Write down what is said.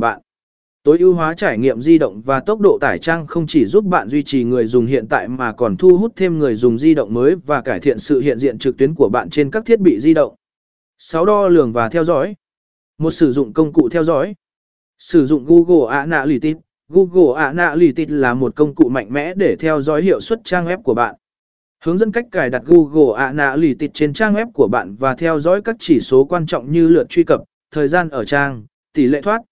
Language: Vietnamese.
bạn. Tối ưu hóa trải nghiệm di động và tốc độ tải trang không chỉ giúp bạn duy trì người dùng hiện tại mà còn thu hút thêm người dùng di động mới và cải thiện sự hiện diện trực tuyến của bạn trên các thiết bị di động. 6. Đo lường và theo dõi. Một sử dụng công cụ theo dõi. Sử dụng Google Analytics. Google Analytics là một công cụ mạnh mẽ để theo dõi hiệu suất trang web của bạn. Hướng dẫn cách cài đặt Google Analytics trên trang web của bạn và theo dõi các chỉ số quan trọng như lượt truy cập, thời gian ở trang, tỷ lệ thoát,